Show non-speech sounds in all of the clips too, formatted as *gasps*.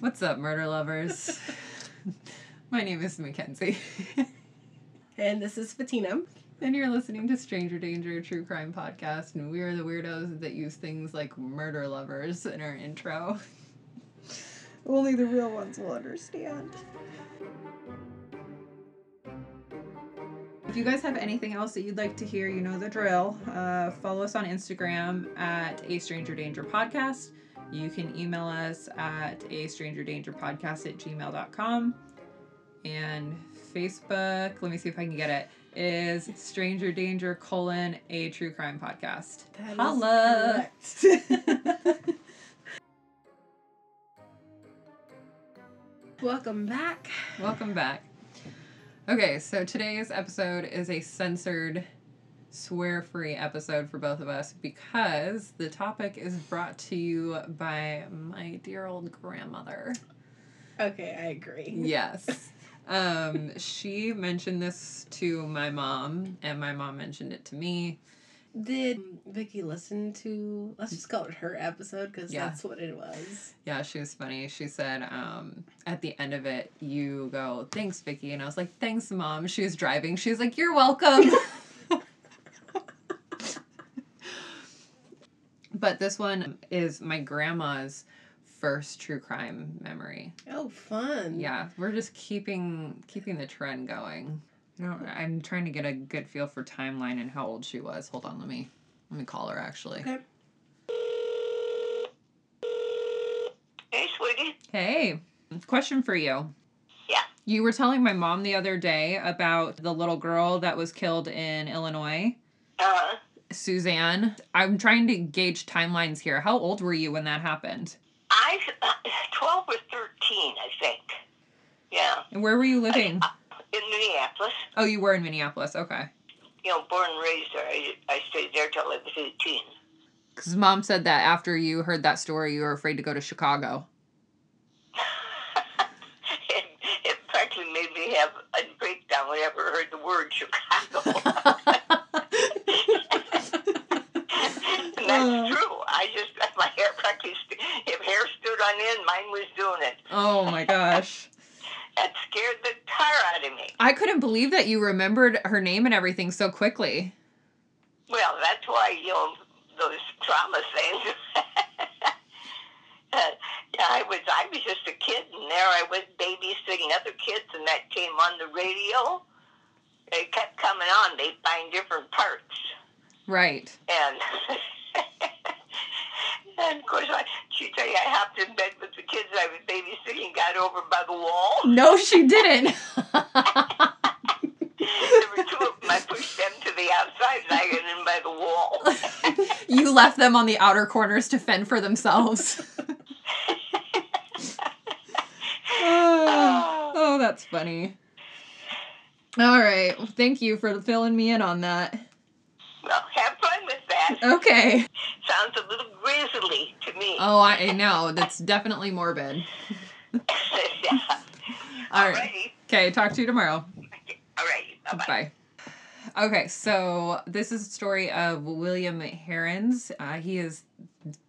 What's up, murder lovers? *laughs* My name is Mackenzie. And this is Fatina. and you're listening to Stranger Danger True Crime Podcast, and we are the weirdos that use things like murder lovers in our intro. *laughs* Only the real ones will understand. If you guys have anything else that you'd like to hear, you know the drill. Uh, follow us on Instagram at A Stranger Danger Podcast. You can email us at a stranger danger podcast at gmail.com. And Facebook, let me see if I can get it, is Stranger Danger colon a true crime podcast. That Holla! *laughs* Welcome back. Welcome back. Okay, so today's episode is a censored, swear free episode for both of us because the topic is brought to you by my dear old grandmother. Okay, I agree. Yes. *laughs* Um, she mentioned this to my mom, and my mom mentioned it to me. Did Vicky listen to? Let's just call it her episode because Yeah. that's what it was. Yeah, she was funny. She said, um, at the end of it, you go, thanks, Vicky. And I was like, thanks, mom. She was driving. She was like, you're welcome. *laughs* but this one is my grandma's first true crime memory. Oh, fun. Yeah, we're just keeping keeping the trend going. I don't, I'm trying to get a good feel for timeline and how old she was. Hold on, let me let me call her actually. Okay. Hey, sweetie. Hey, question for you. Yeah. You were telling my mom the other day about the little girl that was killed in Illinois, Uh, Suzanne. I'm trying to gauge timelines here. How old were you when that happened? I uh, twelve or thirteen, I think. Yeah, And where were you living? in Minneapolis. Oh, you were in Minneapolis. Okay. You know, born and raised there. I, I stayed there till I was eighteen. Because mom said that after you heard that story, you were afraid to go to Chicago. *laughs* it, it practically made me have a breakdown whenever I heard the word Chicago. *laughs* and that's true. I just *laughs* my hair practically if hair stood on end, mine was doing it. oh my gosh. *laughs* That scared the tar out of me. I couldn't believe that you remembered her name and everything so quickly. Well, that's why, you know, those trauma things. *laughs* uh, I was I was just a kid, and there I was babysitting other kids, and that came on the radio. It kept coming on. They find different parts, Right. and and of course, I, she tell you I hopped in bed with the kids I was babysitting, got over by the wall. No, she didn't. *laughs* there were two of them. I pushed them to the outside, and I got in by the wall. *laughs* you left them on the outer corners to fend for themselves. oh, *laughs* oh, that's funny. All right. Well, thank you for filling me in on that. Well, have fun with that. Okay. Sounds a little grisly to me. Oh, I know. That's definitely morbid. *laughs* yeah. All right. Alrighty. Okay. Talk to you tomorrow. All right. Bye. Okay, so this is a story of William Heirens. Uh, he is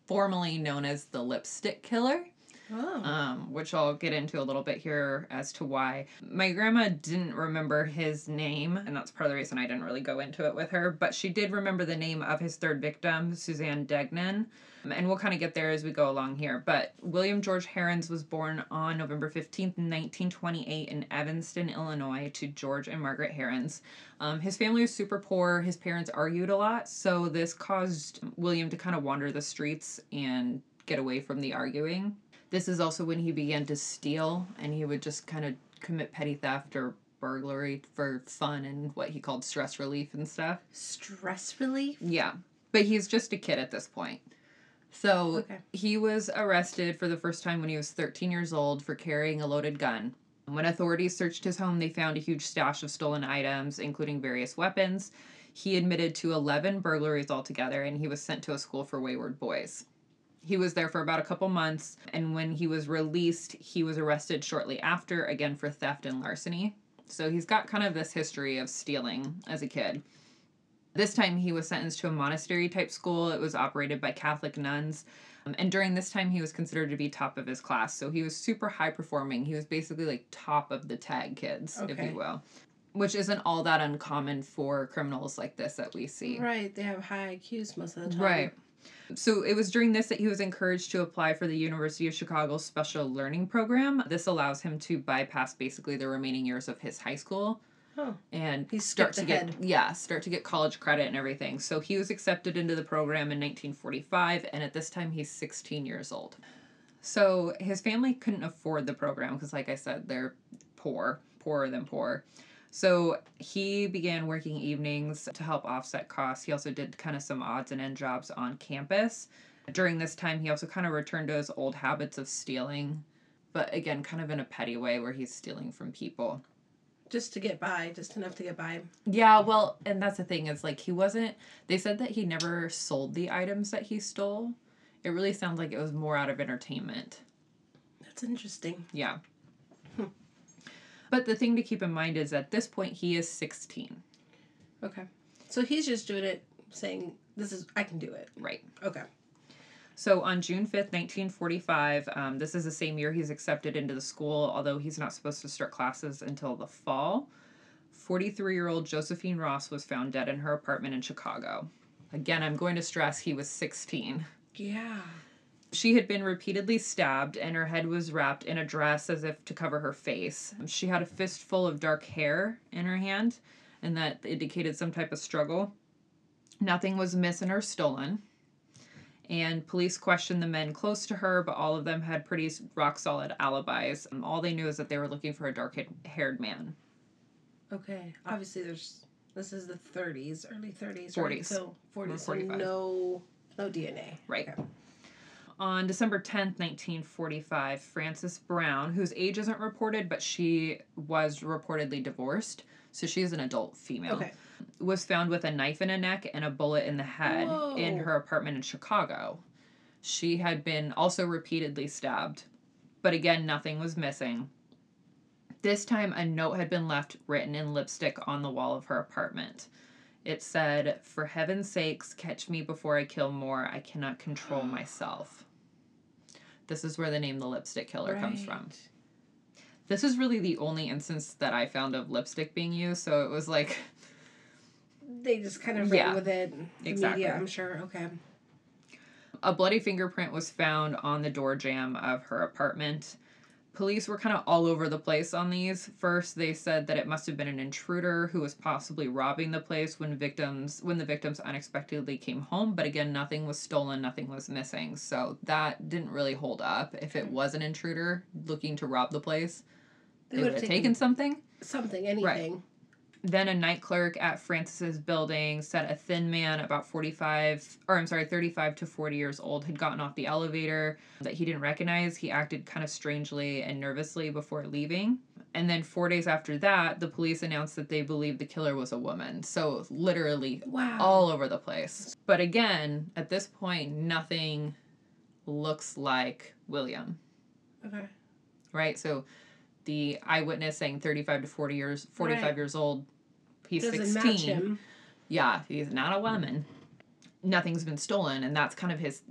formerly known as the Lipstick Killer. Oh. um, which I'll get into a little bit here as to why. My grandma didn't remember his name, and that's part of the reason I didn't really go into it with her, but she did remember the name of his third victim, Suzanne Degnan. Um, And we'll kind of get there as we go along here. But William George Heirens was born on November 15th, 1928, in Evanston, Illinois, to George and Margaret Heirens. Um, his family was super poor. His parents argued a lot, so this caused William to kind of wander the streets and get away from the arguing. This is also when he began to steal, and he would just kind of commit petty theft or burglary for fun and what he called stress relief and stuff. Stress relief. Yeah, but he's just a kid at this point. So Okay. he was arrested for the first time when he was 13 years old for carrying a loaded gun. When authorities searched his home, they found a huge stash of stolen items, including various weapons. He admitted to 11 burglaries altogether, and he was sent to a school for wayward boys. He was there for about a couple months, and when he was released, he was arrested shortly after, again for theft and larceny. So he's got kind of this history of stealing as a kid. This time he was sentenced to a monastery type school. It was operated by Catholic nuns. Um, and during this time, he was considered to be top of his class. So he was super high performing. He was basically like top of the tag kids, if you will, which isn't all that uncommon for criminals like this that we see. Right. They have high IQs most of the time. Right. So it was during this that he was encouraged to apply for the University of Chicago's Special Learning Program. This allows him to bypass basically the remaining years of his high school Oh. and He start skipped to get yeah, start to get college credit and everything. So he was accepted into the program in 1945 and at this time he's 16 years old. So his family couldn't afford the program because like I said they're poor, poorer than poor. So he began working evenings to help offset costs. He also did kind of some odds and end jobs on campus. During this time, he also kind of returned to his old habits of stealing, but again, kind of in a petty way where he's stealing from people. Just to get by, just enough to get by. Yeah, well, and that's the thing is like he wasn't. They said that he never sold the items that he stole. It really sounds like it was more out of entertainment. That's interesting. Yeah. Hmm. But the thing to keep in mind is at this point he is 16. Okay. So he's just doing it, saying, "This is I can do it." Right. Okay. So on June 5th, 1945, um, this is the same year he's accepted into the school, although he's not supposed to start classes until the fall. 43 year old Josephine Ross was found dead in her apartment in Chicago. Again, I'm going to stress he was 16. Yeah. She had been repeatedly stabbed, and her head was wrapped in a dress as if to cover her face. She had a fistful of dark hair in her hand, and that indicated some type of struggle. Nothing was missing or stolen. And police questioned the men close to her, but all of them had pretty rock solid alibis. Um, All they knew is that they were looking for a dark haired man. Okay. Obviously, there's. This is the 30s, early 30s, 40s. right? So 40s. So 45. no, no DNA. Right. Okay. On December 10th, 1945, Frances Brown, whose age isn't reported, but she was reportedly divorced, so she is an adult female, Okay. was found with a knife in her neck and a bullet in the head in her apartment in Chicago. She had been also repeatedly stabbed, but again, nothing was missing. This time, a note had been left written in lipstick on the wall of her apartment. It said, For heaven's sakes, catch me before I kill more. I cannot control *sighs* myself. This is where the name the lipstick killer comes from. This is really the only instance that I found of lipstick being used, so it was like, *laughs* They just kind of Yeah. ran with it. Exactly. Media, I'm sure. Okay. A bloody fingerprint was found on the door jamb of her apartment. Police were kind of all over the place on these. First, they said that it must have been an intruder who was possibly robbing the place when victims when the victims unexpectedly came home, but again, nothing was stolen, nothing was missing. So that didn't really hold up. If it was an intruder looking to rob the place, they, would have taken something. something, anything. Then a night clerk at Frances's building said a thin man about 45 or I'm sorry 35 to 40 years old had gotten off the elevator that he didn't recognize. He acted kind of strangely and nervously before leaving. And then 4 days after that, the police announced that they believed the killer was a woman. So literally Wow. all over the place. But again, at this point nothing looks like William Okay. right? So the eyewitness saying 35 to 40 years, 45 Right. years old, he's Doesn't 16. match him. Yeah, he's not a woman. Nothing's been stolen, and that's kind of his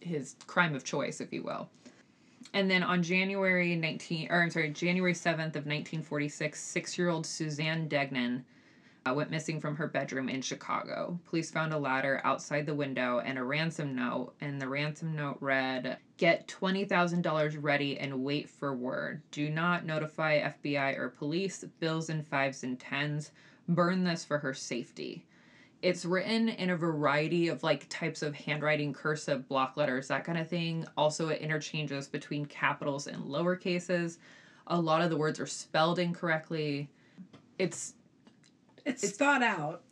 his crime of choice, if you will. And then on January 19, or I'm sorry, January 7th of 1946, six-year-old Suzanne Degnan uh, went missing from her bedroom in Chicago. Police found a ladder outside the window and a ransom note, and the ransom note read, "Get twenty thousand dollars ready and wait for word. Do not notify FBI or police. Bills in fives and tens. Burn this for her safety." It's written in a variety of like types of handwriting, cursive, block letters, that kind of thing. Also, it interchanges between capitals and lower cases. A lot of the words are spelled incorrectly. It's It's, thought out,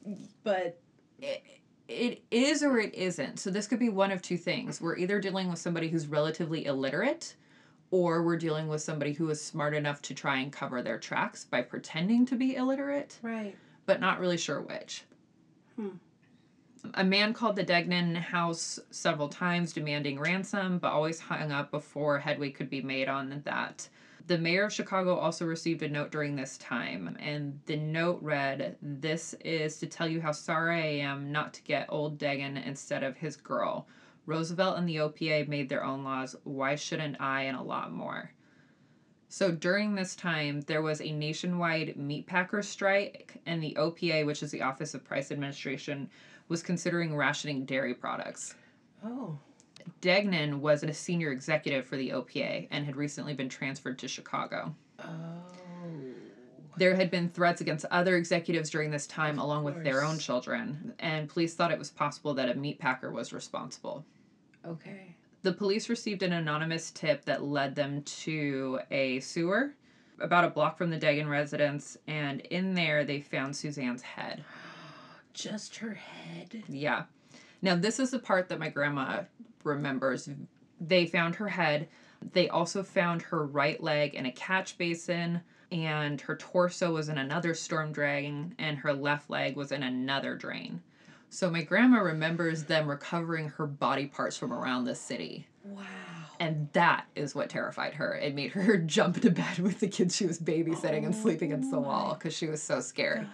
but it, it is or it isn't. So this could be one of two things. We're either dealing with somebody who's relatively illiterate or we're dealing with somebody who is smart enough to try and cover their tracks by pretending to be illiterate, right. But not really sure which. Hmm. A man called the Degnan house several times demanding ransom, but always hung up before headway could be made on that. The mayor of Chicago also received a note during this time, and the note read, This is to tell you how sorry I am not to get old Degnan instead of his girl. Roosevelt and the OPA made their own laws. Why shouldn't I? And a lot more. So during this time, there was a nationwide meatpacker strike, and the OPA, which is the Office of Price Administration, was considering rationing dairy products. Oh. Degnan was a senior executive for the OPA and had recently been transferred to Chicago. Oh. There had been threats against other executives during this time, Of along with their own children, and police thought it was possible that a meatpacker was responsible. Okay. The police received an anonymous tip that led them to a sewer about a block from the Degnan residence, and in there they found Suzanne's head. *gasps* Just her head. Yeah. Now, this is the part that my grandma remembers. They found her head. They also found her right leg in a catch basin, and her torso was in another storm drain, and her left leg was in another drain. So, my grandma remembers them recovering her body parts from around the city. Wow. And that is what terrified her. It made her *laughs* jump into bed with the kids she was babysitting and sleep against the Oh wall because she was so scared.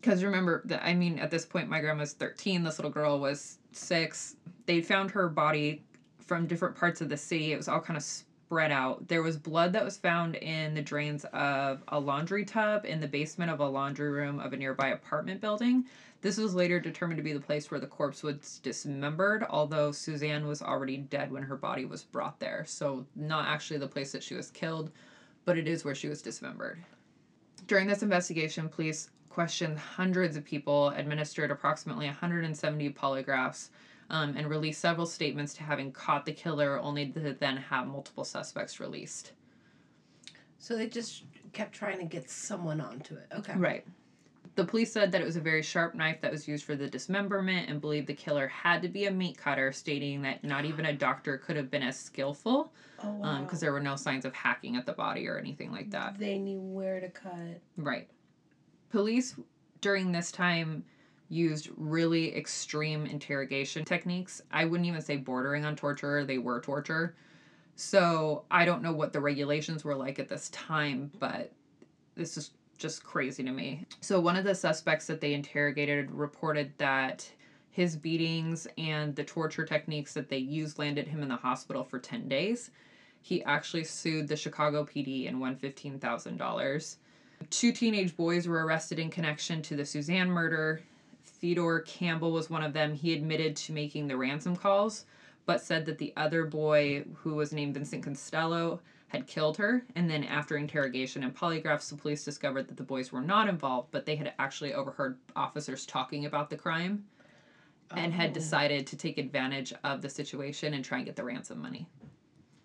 Because remember, that I mean, at this point, my grandma's 13, this little girl was six. They found her body from different parts of the city. It was all kind of spread out. There was blood that was found in the drains of a laundry tub in the basement of a laundry room of a nearby apartment building. This was later determined to be the place where the corpse was dismembered, although Suzanne was already dead when her body was brought there. So, not actually the place that she was killed, but it is where she was dismembered. During this investigation, police questioned hundreds of people, administered approximately 170 polygraphs, um, and released several statements to having caught the killer, only to then have multiple suspects released. So they just kept trying to get someone onto it. Okay. Right. The police said that it was a very sharp knife that was used for the dismemberment and believed the killer had to be a meat cutter, stating that not even a doctor could have been as skillful Oh um, wow. because there were no signs of hacking at the body or anything like that. They knew where to cut. Right. Police during this time used really extreme interrogation techniques. I wouldn't even say bordering on torture, they were torture. So I don't know what the regulations were like at this time, but this is just crazy to me. So one of the suspects that they interrogated reported that his beatings and the torture techniques that they used landed him in the hospital for 10 days. He actually sued the Chicago PD and won $15,000. Two teenage boys were arrested in connection to the Suzanne murder. Theodore Campbell was one of them. He admitted to making the ransom calls, but said that the other boy, who was named Vincent Costello, had killed her. And then, after interrogation and polygraphs, the police discovered that the boys were not involved, but they had actually overheard officers talking about the crime and had Oh. decided to take advantage of the situation and try and get the ransom money.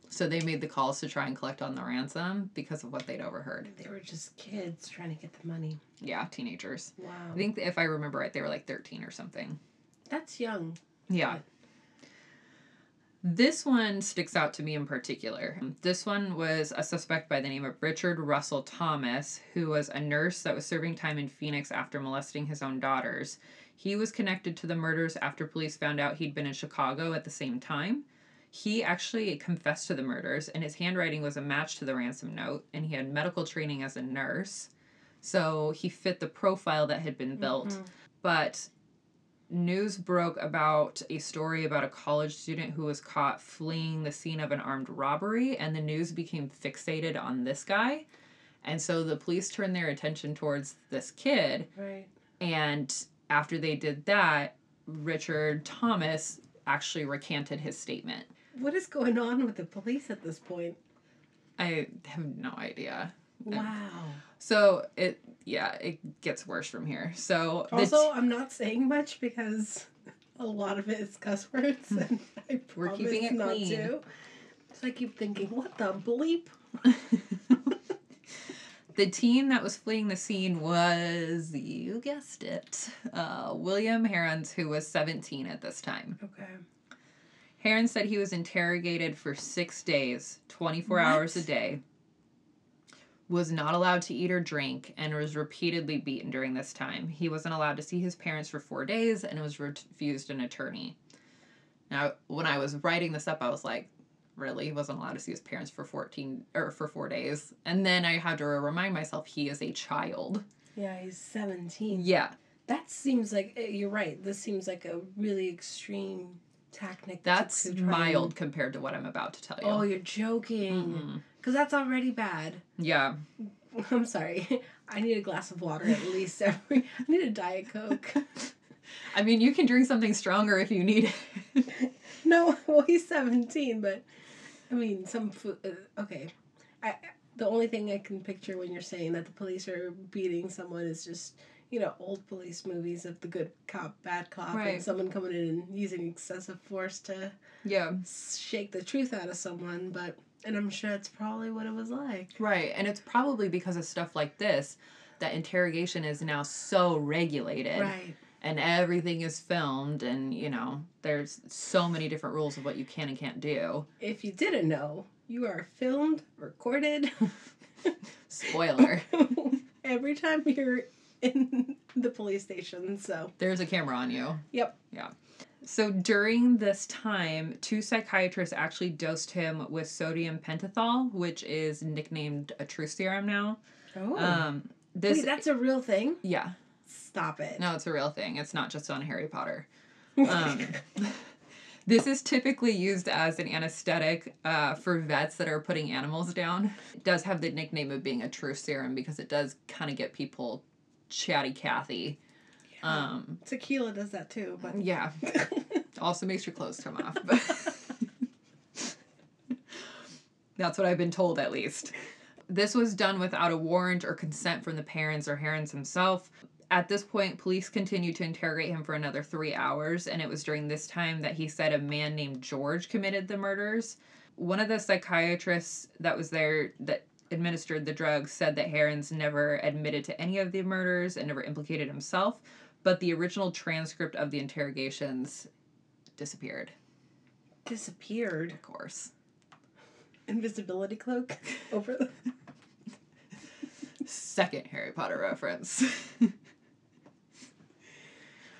So they made the calls to try and collect on the ransom because of what they'd overheard. They were just kids trying to get the money. Yeah, teenagers. Wow. I think if I remember right, they were like 13 or something. That's young. Yeah. This one sticks out to me in particular. This one was a suspect by the name of Richard Russell Thomas, who was a nurse that was serving time in Phoenix after molesting his own daughters. He was connected to the murders after police found out he'd been in Chicago at the same time. He actually confessed to the murders, and his handwriting was a match to the ransom note, and he had medical training as a nurse. So he fit the profile that had been built. Mhm. But news broke about a story about a college student who was caught fleeing the scene of an armed robbery, and the news became fixated on this guy. And so the police turned their attention towards this kid. Right. And after they did that, Richard Thomas actually recanted his statement. What is going on with the police at this point? I have no idea. Wow. So it, yeah, it gets worse from here. So Also, I'm not saying much because a lot of it is cuss words, and I We're promise keeping it not clean. to. So I keep thinking, what the bleep? *laughs* The teen that was fleeing the scene was, you guessed it, uh, William Heirens, who was 17 at this time. Okay. Heirens said he was interrogated for six days, 24 What? hours a day. Was not allowed to eat or drink and was repeatedly beaten during this time. He wasn't allowed to see his parents for four days and was refused an attorney. Now, when I was writing this up, I was like, really? He wasn't allowed to see his parents for 14 or for four days. And then I had to remind myself he is a child. Yeah, he's 17. Yeah. That seems like, eh, you're right. This seems like a really extreme tactic. That's to try and- mild compared to what I'm about to tell you. Oh, you're joking. Mhm. Because that's already bad. Yeah. *laughs* I'm sorry. I need a glass of water at least every. I need a Diet Coke. *laughs* I mean, you can drink something stronger if you need it. *laughs* No, well, he's 17, but I mean, some food. Uh, okay. I, the only thing I can picture when you're saying that the police are beating someone is just, you know, old police movies of the good cop, bad cop, Right. and someone coming in and using excessive force to yeah. shake the truth out of someone. But, and I'm sure that's probably what it was like. Right. And it's probably because of stuff like this that interrogation is now so regulated Right. and everything is filmed and, you know, there's so many different rules of what you can and can't do. If you didn't know, you are filmed, recorded. *laughs* Spoiler. *laughs* every time you're in the police station. So, There's a camera on you. Yep. Yeah. So during this time, two psychiatrists actually dosed him with sodium pentothal, which is nicknamed a truth serum now. oh, Um, this wait, that's a real thing. yeah, Stop it. no, it's a real thing. It's not just on Harry Potter. Um, *laughs* this is typically used as an anesthetic uh, for vets that are putting animals down. It does have the nickname of being a truth serum because it does kind of get people chatty Cathy. Um, Tequila does that too, but yeah, *laughs* also makes your clothes come off. But *laughs* That's what I've been told, at least. This was done without a warrant or consent from the parents or Heirens himself. At this point, police continued to interrogate him for another three hours, and it was during this time that he said a man named George committed the murders. One of the psychiatrists that was there that administered the drugs said that Heirens never admitted to any of the murders and never implicated himself, but the original transcript of the interrogations disappeared, disappeared. of course. Invisibility cloak *laughs* over the. *laughs* Second Harry Potter reference. *laughs*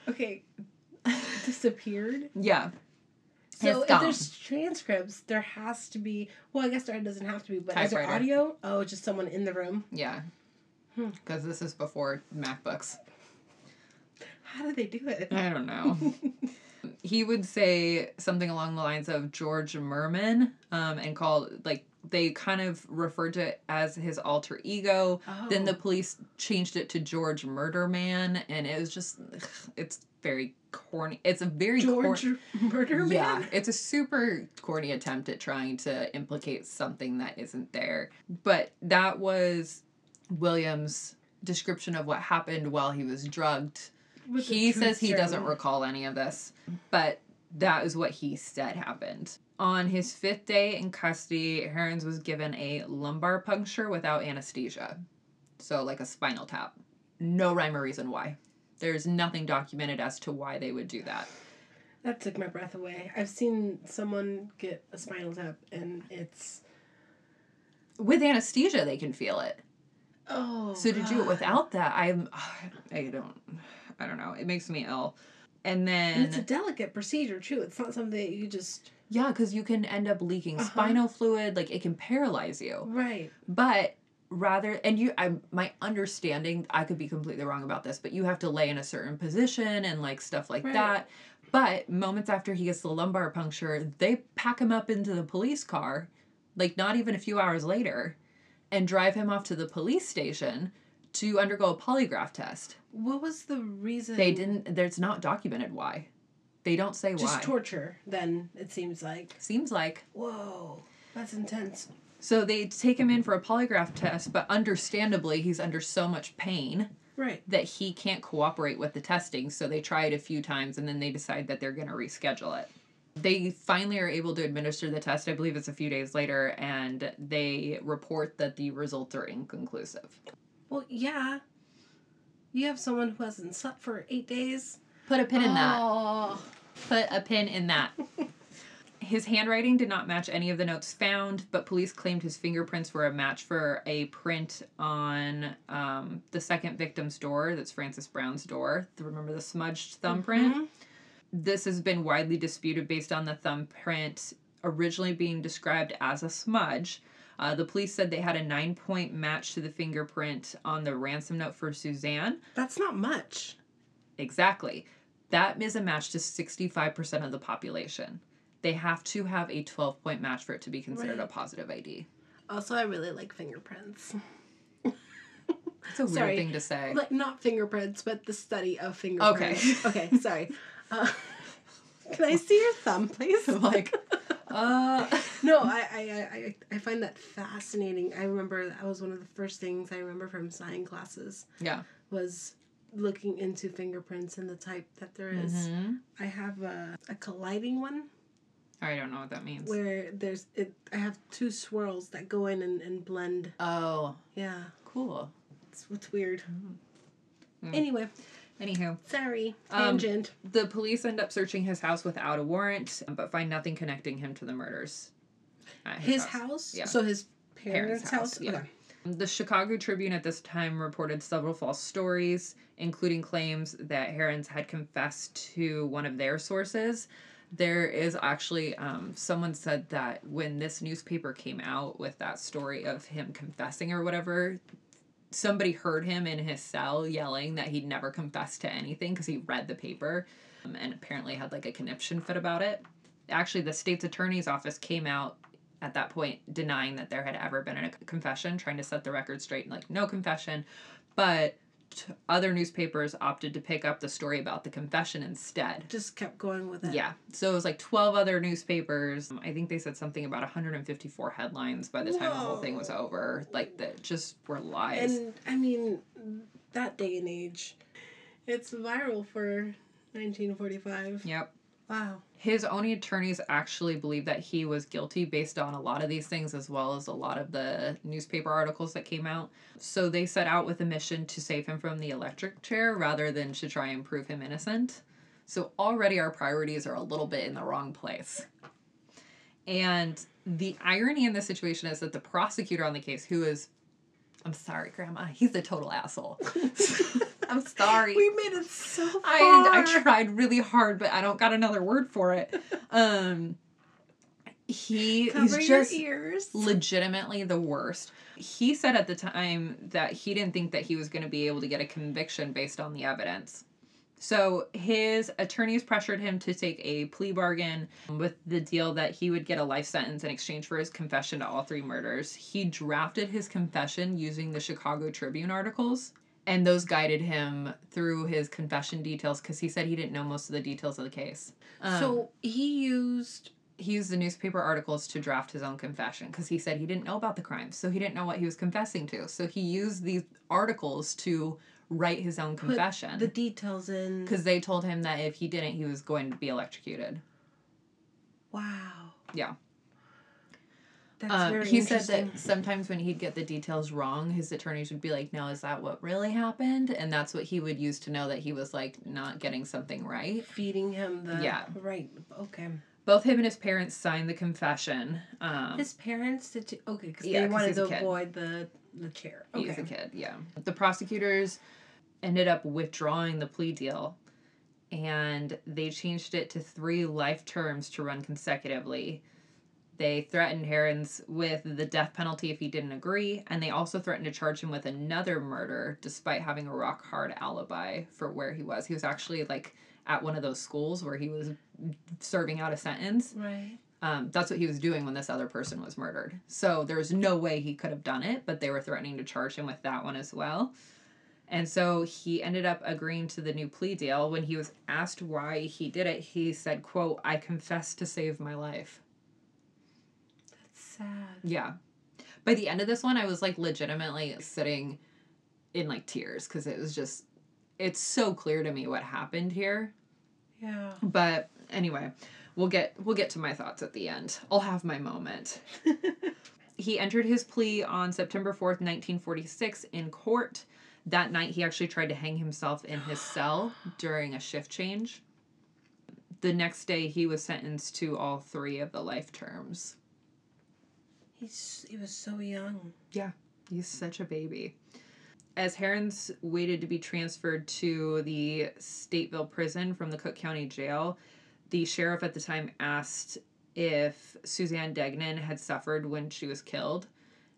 Okay, disappeared. yeah. So if there's transcripts, there has to be. Well, I guess there doesn't have to be, but is there audio? Oh, just someone in the room. Yeah. Hmm. Because this is before MacBooks. How do they do it? I don't know. *laughs* he would say something along the lines of George Murman um, and called, like, they kind of referred to it as his alter ego. Then Oh. the police changed it to George Murder Man, and it was just, ugh, it's very corny. It's a very corny. George Murder Yeah, Man. it's a super corny attempt at trying to implicate something that isn't there. But that was William's description of what happened while he was drugged. With he says he doesn't recall any of this, but that is what he said happened. On his fifth day in custody, Heirens was given a lumbar puncture without anesthesia. So, like a spinal tap. No rhyme or reason why. There's nothing documented as to why they would do that. That took my breath away. I've seen someone get a spinal tap, and it's with anesthesia they can feel it oh. so to do it without that i'm *sighs* i don't i don't know it makes me ill and And it's a delicate procedure too. It's not something that you just yeah because you can end up leaking Uh-huh. spinal fluid like it can paralyze you right. but rather and you i my understanding i could be completely wrong about this but you have to lay in a certain position and like stuff like Right. that but moments after he gets the lumbar puncture they pack him up into the police car like not even a few hours later and drive him off to the police station to undergo a polygraph test What was the reason? they didn't there's not documented why they don't say why just torture. Then it seems like seems like whoa, that's intense. So they take him in for a polygraph test but understandably he's under so much pain Right. that he can't cooperate with the testing, so they try it a few times and then they decide that they're going to reschedule it. They finally are able to administer the test, I believe it's a few days later, and they report that the results are inconclusive. Well, yeah. You have someone who hasn't slept for eight days. Put a pin in that. Put a pin in that. *laughs* His handwriting did not match any of the notes found, but police claimed his fingerprints were a match for a print on um, the second victim's door. That's Frances Brown's door. Remember the smudged thumbprint? Mhm. This has been widely disputed based on the thumbprint originally being described as a smudge. Uh, the police said they had a nine point match to the fingerprint on the ransom note for Suzanne. That's not much. Exactly. That is a match to 65% of the population. They have to have a 12 point match for it to be considered a positive ID. Also, I really like fingerprints. *laughs* That's a weird Sorry. thing to say. Like not fingerprints, but the study of fingerprints. Okay. *laughs* okay. Sorry. Uh, *laughs* can I see your thumb, please? like, uh, no, I, I, I, I find that fascinating. I remember that was one of the first things I remember from sign classes yeah. was looking into fingerprints and the type that there is. Mhm. I have a, a colliding one I don't know what that means. where there's it. I have two swirls that go in and, and blend. Oh, Yeah, cool. it's, it's weird. Mm. Anyway, Anywho, sorry, Um, tangent. the police end up searching his house without a warrant, but find nothing connecting him to the murders. at his house. Yeah. So his parents', Parents' house, house. yeah. Okay. The Chicago Tribune at this time reported several false stories, including claims that Heirens had confessed to one of their sources. There is actually, um, someone said that when this newspaper came out with that story of him confessing or whatever, somebody heard him in his cell yelling that he'd never confessed to anything because he read the paper um, and apparently had like a conniption fit about it. Actually, the state's attorney's office came out at that point denying that there had ever been a confession, trying to set the record straight, like no confession. But t- other newspapers opted to pick up the story about the confession instead. Just kept going with it. Yeah. So it was like 12 other newspapers. I think they said something about 154 headlines by the time the whole thing was over. Like that just were lies. And I mean, that day and age, it's viral for 1945. yep. Wow. His own attorneys actually believe that he was guilty based on a lot of these things, as well as a lot of the newspaper articles that came out. So they set out with a mission to save him from the electric chair rather than to try and prove him innocent. So already our priorities are a little bit in the wrong place. And the irony in this situation is that the prosecutor on the case, who is, I'm sorry, Grandma, *laughs* he's a total asshole. *laughs* I'm sorry. We made it so far. I I tried really hard, but I don't got another word for it. *laughs* Um, he Cover is just ears. legitimately the worst. He said at the time that he didn't think that he was going to be able to get a conviction based on the evidence. So his attorneys pressured him to take a plea bargain with the deal that he would get a life sentence in exchange for his confession to all three murders. He drafted his confession using the Chicago Tribune articles, and those guided him through his confession details because he said he didn't know most of the details of the case. Um, so he used. he used the newspaper articles to draft his own confession because he said he didn't know about the crimes, so he didn't know what he was confessing to. So he used these articles to write his own confession the details in. because they told him that if he didn't, he was going to be electrocuted. Wow. Yeah. Um, he said that sometimes when he'd get the details wrong, his attorneys would be like, "No, is that what really happened?" And that's what he would use to know that he was like not getting something right. feeding him the. Yeah. Right. Okay. Both him and his parents signed the confession. Um, His parents did. Too, okay, because Yeah, they wanted to avoid the the chair. He Okay. was a kid, yeah. The prosecutors ended up withdrawing the plea deal and they changed it to three life terms to run consecutively. They threatened Heirens with the death penalty if he didn't agree, and they also threatened to charge him with another murder despite having a rock hard alibi for where he was. He was actually like at one of those schools where he was serving out a sentence. Right. Um, that's what he was doing when this other person was murdered. So there was no way he could have done it, but they were threatening to charge him with that one as well. And so he ended up agreeing to the new plea deal. When he was asked why he did it, he said, quote, I confess to save my life. Sad. Yeah. By the end of this one, I was like legitimately sitting in like tears because it was just, it's so clear to me what happened here. Yeah. But anyway, we'll get we'll get to my thoughts at the end. I'll have my moment. *laughs* he entered his plea on September 4th, 1946 in court. That night he actually tried to hang himself in his *gasps* cell during a shift change. the next day, he was sentenced to all three of the life terms. He's he was so young. Yeah, he's such a baby. As Heirens waited to be transferred to the Stateville prison from the Cook County Jail, the sheriff at the time asked if Suzanne Degnan had suffered when she was killed.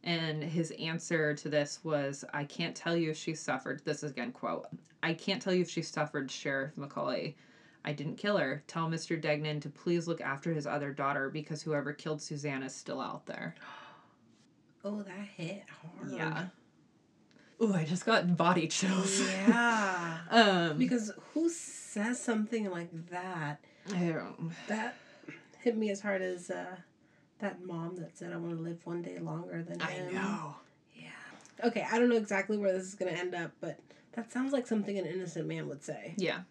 And his answer to this was, I can't tell you if she suffered. This is again, quote, I can't tell you if she suffered, Sheriff McCauley. I didn't kill her. Tell Mr. Degnan to please look after his other daughter because whoever killed Suzanne is still out there. *gasps* Oh, that hit hard. Yeah. Ooh, I just got body chills. Yeah. *laughs* um, because who says something like that? I don't. That hit me as hard as uh, that mom that said, "I want to live one day longer than I him." know. Yeah. Okay, I don't know exactly where this is gonna end up, but that sounds like something an innocent man would say. Yeah.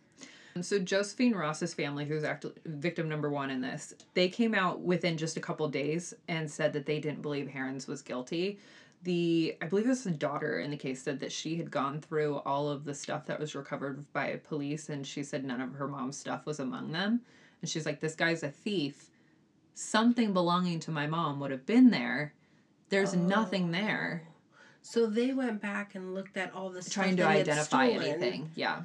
So Josephine Ross's family, who's act- victim number one in this, they came out within just a couple days and said that they didn't believe Heirens was guilty. The I believe it was the daughter in the case said that she had gone through all of the stuff that was recovered by police, and she said none of her mom's stuff was among them. And she's like, "This guy's a thief. Something belonging to my mom would have been there. There's oh. nothing there." So they went back and looked at all the stuff Trying to that he had identify anything. Yeah.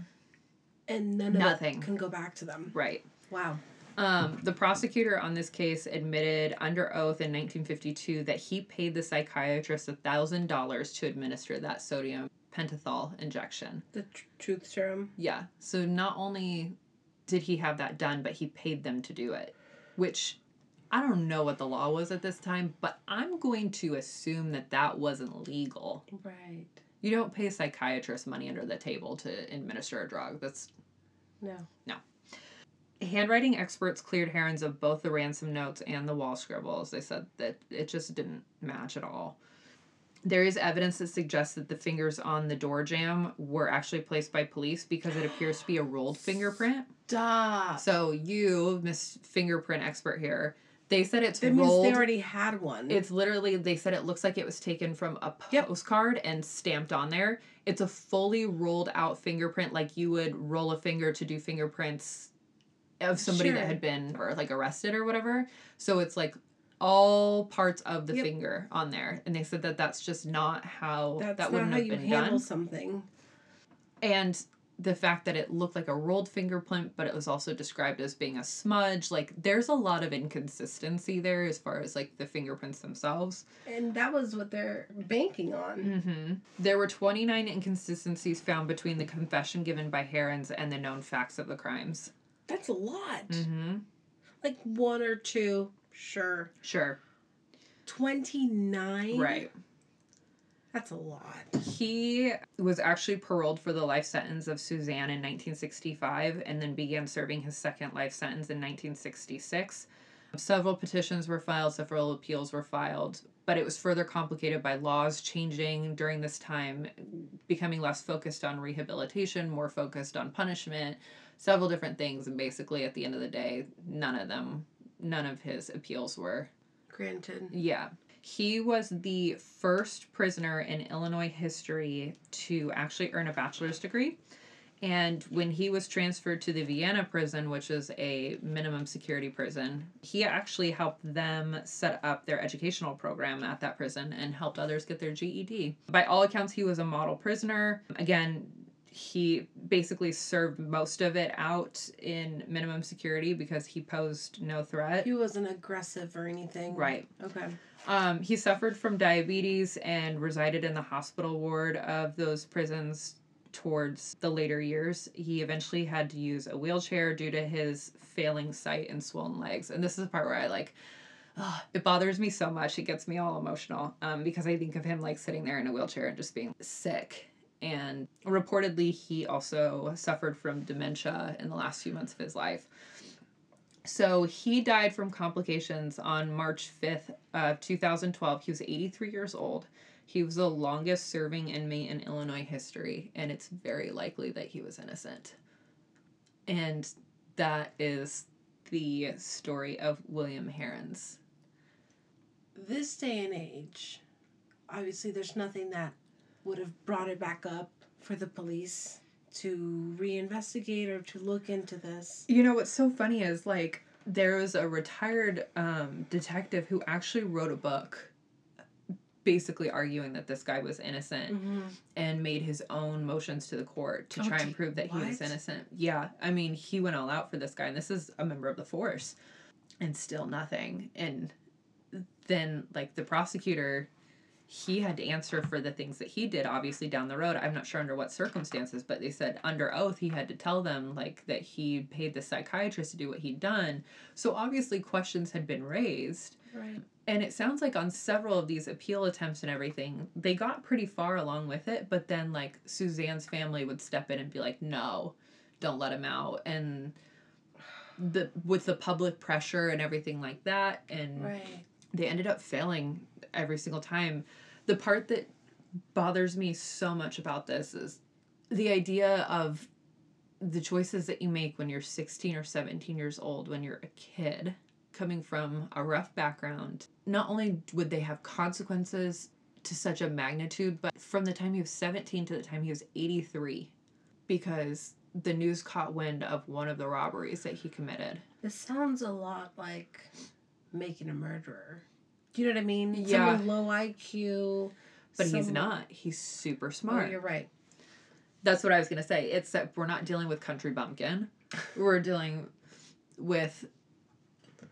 And none of Nothing. it can go back to them. Right. Wow. Um, the prosecutor on this case admitted under oath in 1952 that he paid the psychiatrist $1,000 to administer that sodium pentothal injection. The tr- truth serum. Yeah. So not only did he have that done, but he paid them to do it, which I don't know what the law was at this time, but I'm going to assume that that wasn't legal. Right. You don't pay a psychiatrist money under the table to administer a drug. That's No. No. Handwriting experts cleared Heirens of both the ransom notes and the wall scribbles. They said that it just didn't match at all. There is evidence that suggests that the fingers on the door jamb were actually placed by police because it appears to be a rolled fingerprint. Duh. So you, Miss Fingerprint expert here, they said it's That means they already had one. It's literally they said it looks like it was taken from a Yep. postcard and stamped on there. It's a fully rolled out fingerprint like you would roll a finger to do fingerprints of somebody that had been or like arrested or whatever. So it's like all parts of the Yep. finger on there and they said that that's just not how That's that not wouldn't how have you been handle done. something. And the fact that it looked like a rolled fingerprint, but it was also described as being a smudge. Like, there's a lot of inconsistency there as far as like the fingerprints themselves. And that was what they're banking on. Mm-hmm. There were 29 inconsistencies found between the confession given by Heirens and the known facts of the crimes. That's a lot. Mm-hmm. Like one or two, sure. Sure. 29? Right. That's a lot. He was actually paroled for the life sentence of Suzanne in 1965 and then began serving his second life sentence in 1966. Several petitions were filed, several appeals were filed, but it was further complicated by laws changing during this time, becoming less focused on rehabilitation, more focused on punishment, several different things. And basically, at the end of the day, none of them, none of his appeals were Granted. yeah. He was the first prisoner in Illinois history to actually earn a bachelor's degree. And when he was transferred to the Vienna prison, which is a minimum security prison, he actually helped them set up their educational program at that prison and helped others get their GED. By all accounts, he was a model prisoner. Again, he basically served most of it out in minimum security because he posed no threat. He wasn't aggressive or anything. Right. Okay. Um, he suffered from diabetes and resided in the hospital ward of those prisons towards the later years. He eventually had to use a wheelchair due to his failing sight and swollen legs. And this is the part where I like, oh, it bothers me so much. It gets me all emotional um, because I think of him like sitting there in a wheelchair and just being sick. And reportedly, he also suffered from dementia in the last few months of his life. So he died from complications on March 5th of 2012. He was 83 years old. He was the longest serving inmate in Illinois history, and it's very likely that he was innocent. And that is the story of William Heirens. This day and age, obviously, there's nothing that would have brought it back up for the police to reinvestigate or to look into this. You know what's so funny is like there was a retired um, detective who actually wrote a book basically arguing that this guy was innocent Mm-hmm. and made his own motions to the court to Oh, try and prove that he was innocent. Yeah, I mean, he went all out for this guy and this is a member of the force and still nothing. And then like the prosecutor he had to answer for the things that he did obviously down the road i'm not sure under what circumstances but they said under oath he had to tell them like that he paid the psychiatrist to do what he'd done so obviously questions had been raised Right. and it sounds like on several of these appeal attempts and everything they got pretty far along with it but then like suzanne's family would step in and be like no don't let him out and the with the public pressure and everything like that and Right. they ended up failing every single time. The part that bothers me so much about this is the idea of the choices that you make when you're 16 or 17 years old, when you're a kid coming from a rough background. Not only would they have consequences to such a magnitude, but from the time he was 17 to the time he was 83, because the news caught wind of one of the robberies that he committed. This sounds a lot like making a murderer. Do you know what I mean? Yeah. Someone low IQ. But he's not. He's super Oh, smart. you're right. That's what I was gonna say. It's that we're not dealing with country bumpkin. We're dealing with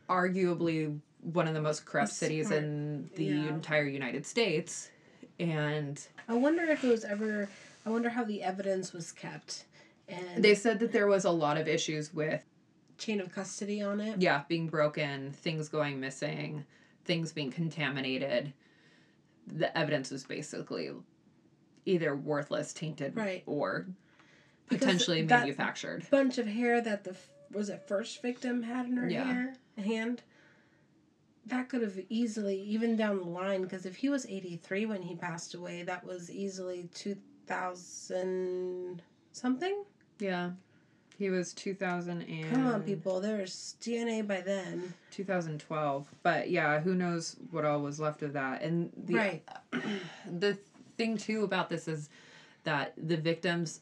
arguably one of the most corrupt cities in the Yeah. entire United States. And I wonder if it was ever. I wonder how the evidence was kept, and they said that there was a lot of issues with chain of custody on it. yeah, being broken, things going missing, things being contaminated. The evidence was basically either worthless, tainted, Right. or Because potentially that- manufactured. Bunch of hair that the was it first victim had in her Yeah. hair hand. That could have easily, even down the line, because if he was eighty three when he passed away, that was easily two thousand something. Yeah. He was 2000 and Come on, people. There's DNA by then. 2012. But yeah, who knows what all was left of that. And the right. *clears throat* the thing too about this is that the victims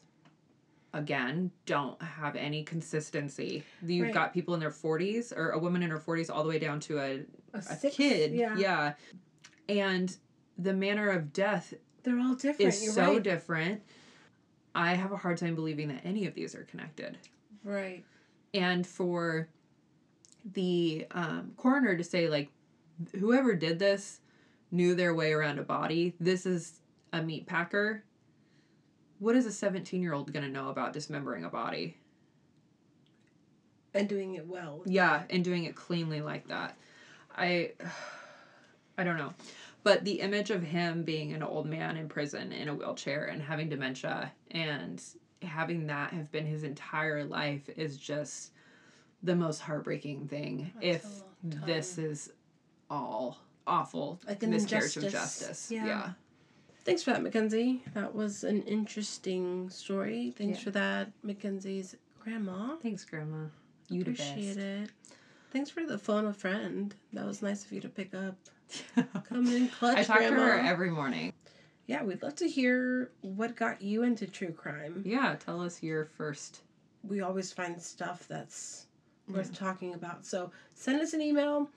again don't have any consistency. You've Right. got people in their 40s or a woman in her 40s all the way down to a, A, a kid. Yeah. yeah. And the manner of death They're all different. is You're so right. different. I have a hard time believing that any of these are connected. right. and for the um, coroner to say like whoever did this knew their way around a body this is a meat packer what is a 17 year old going to know about dismembering a body And doing it well. yeah and doing it cleanly like that i *sighs* i don't know but the image of him being an old man in prison in a wheelchair and having dementia and having that have been his entire life is just the most heartbreaking thing That's if this is all awful Like an miscarriage of justice Yeah. yeah Thanks for that, Mackenzie. That was an interesting story. Thanks Yeah. for that, Mackenzie's grandma. thanks grandma you the Appreciate best it. Thanks for the phone a friend. That was nice of you to pick up. *laughs* Come in clutch, i talk grandma. to her every morning yeah, we'd love to hear what got you into true crime. yeah tell us your first We always find stuff that's worth talking about. So send us an email,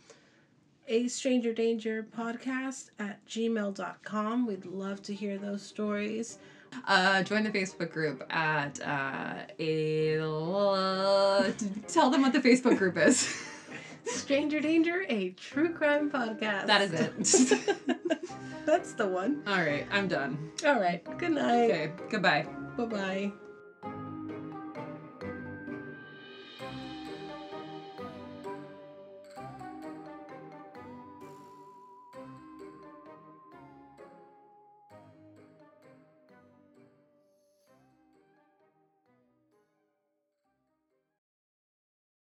a stranger danger podcast at gmail.com. We'd love to hear those stories. Uh, join the Facebook group at uh, a. *laughs* Tell them what the Facebook group is. *laughs* Stranger Danger, a true crime podcast. that is it. *laughs* That's the one. All right, I'm done. All right. Good night. Okay, goodbye. Bye bye.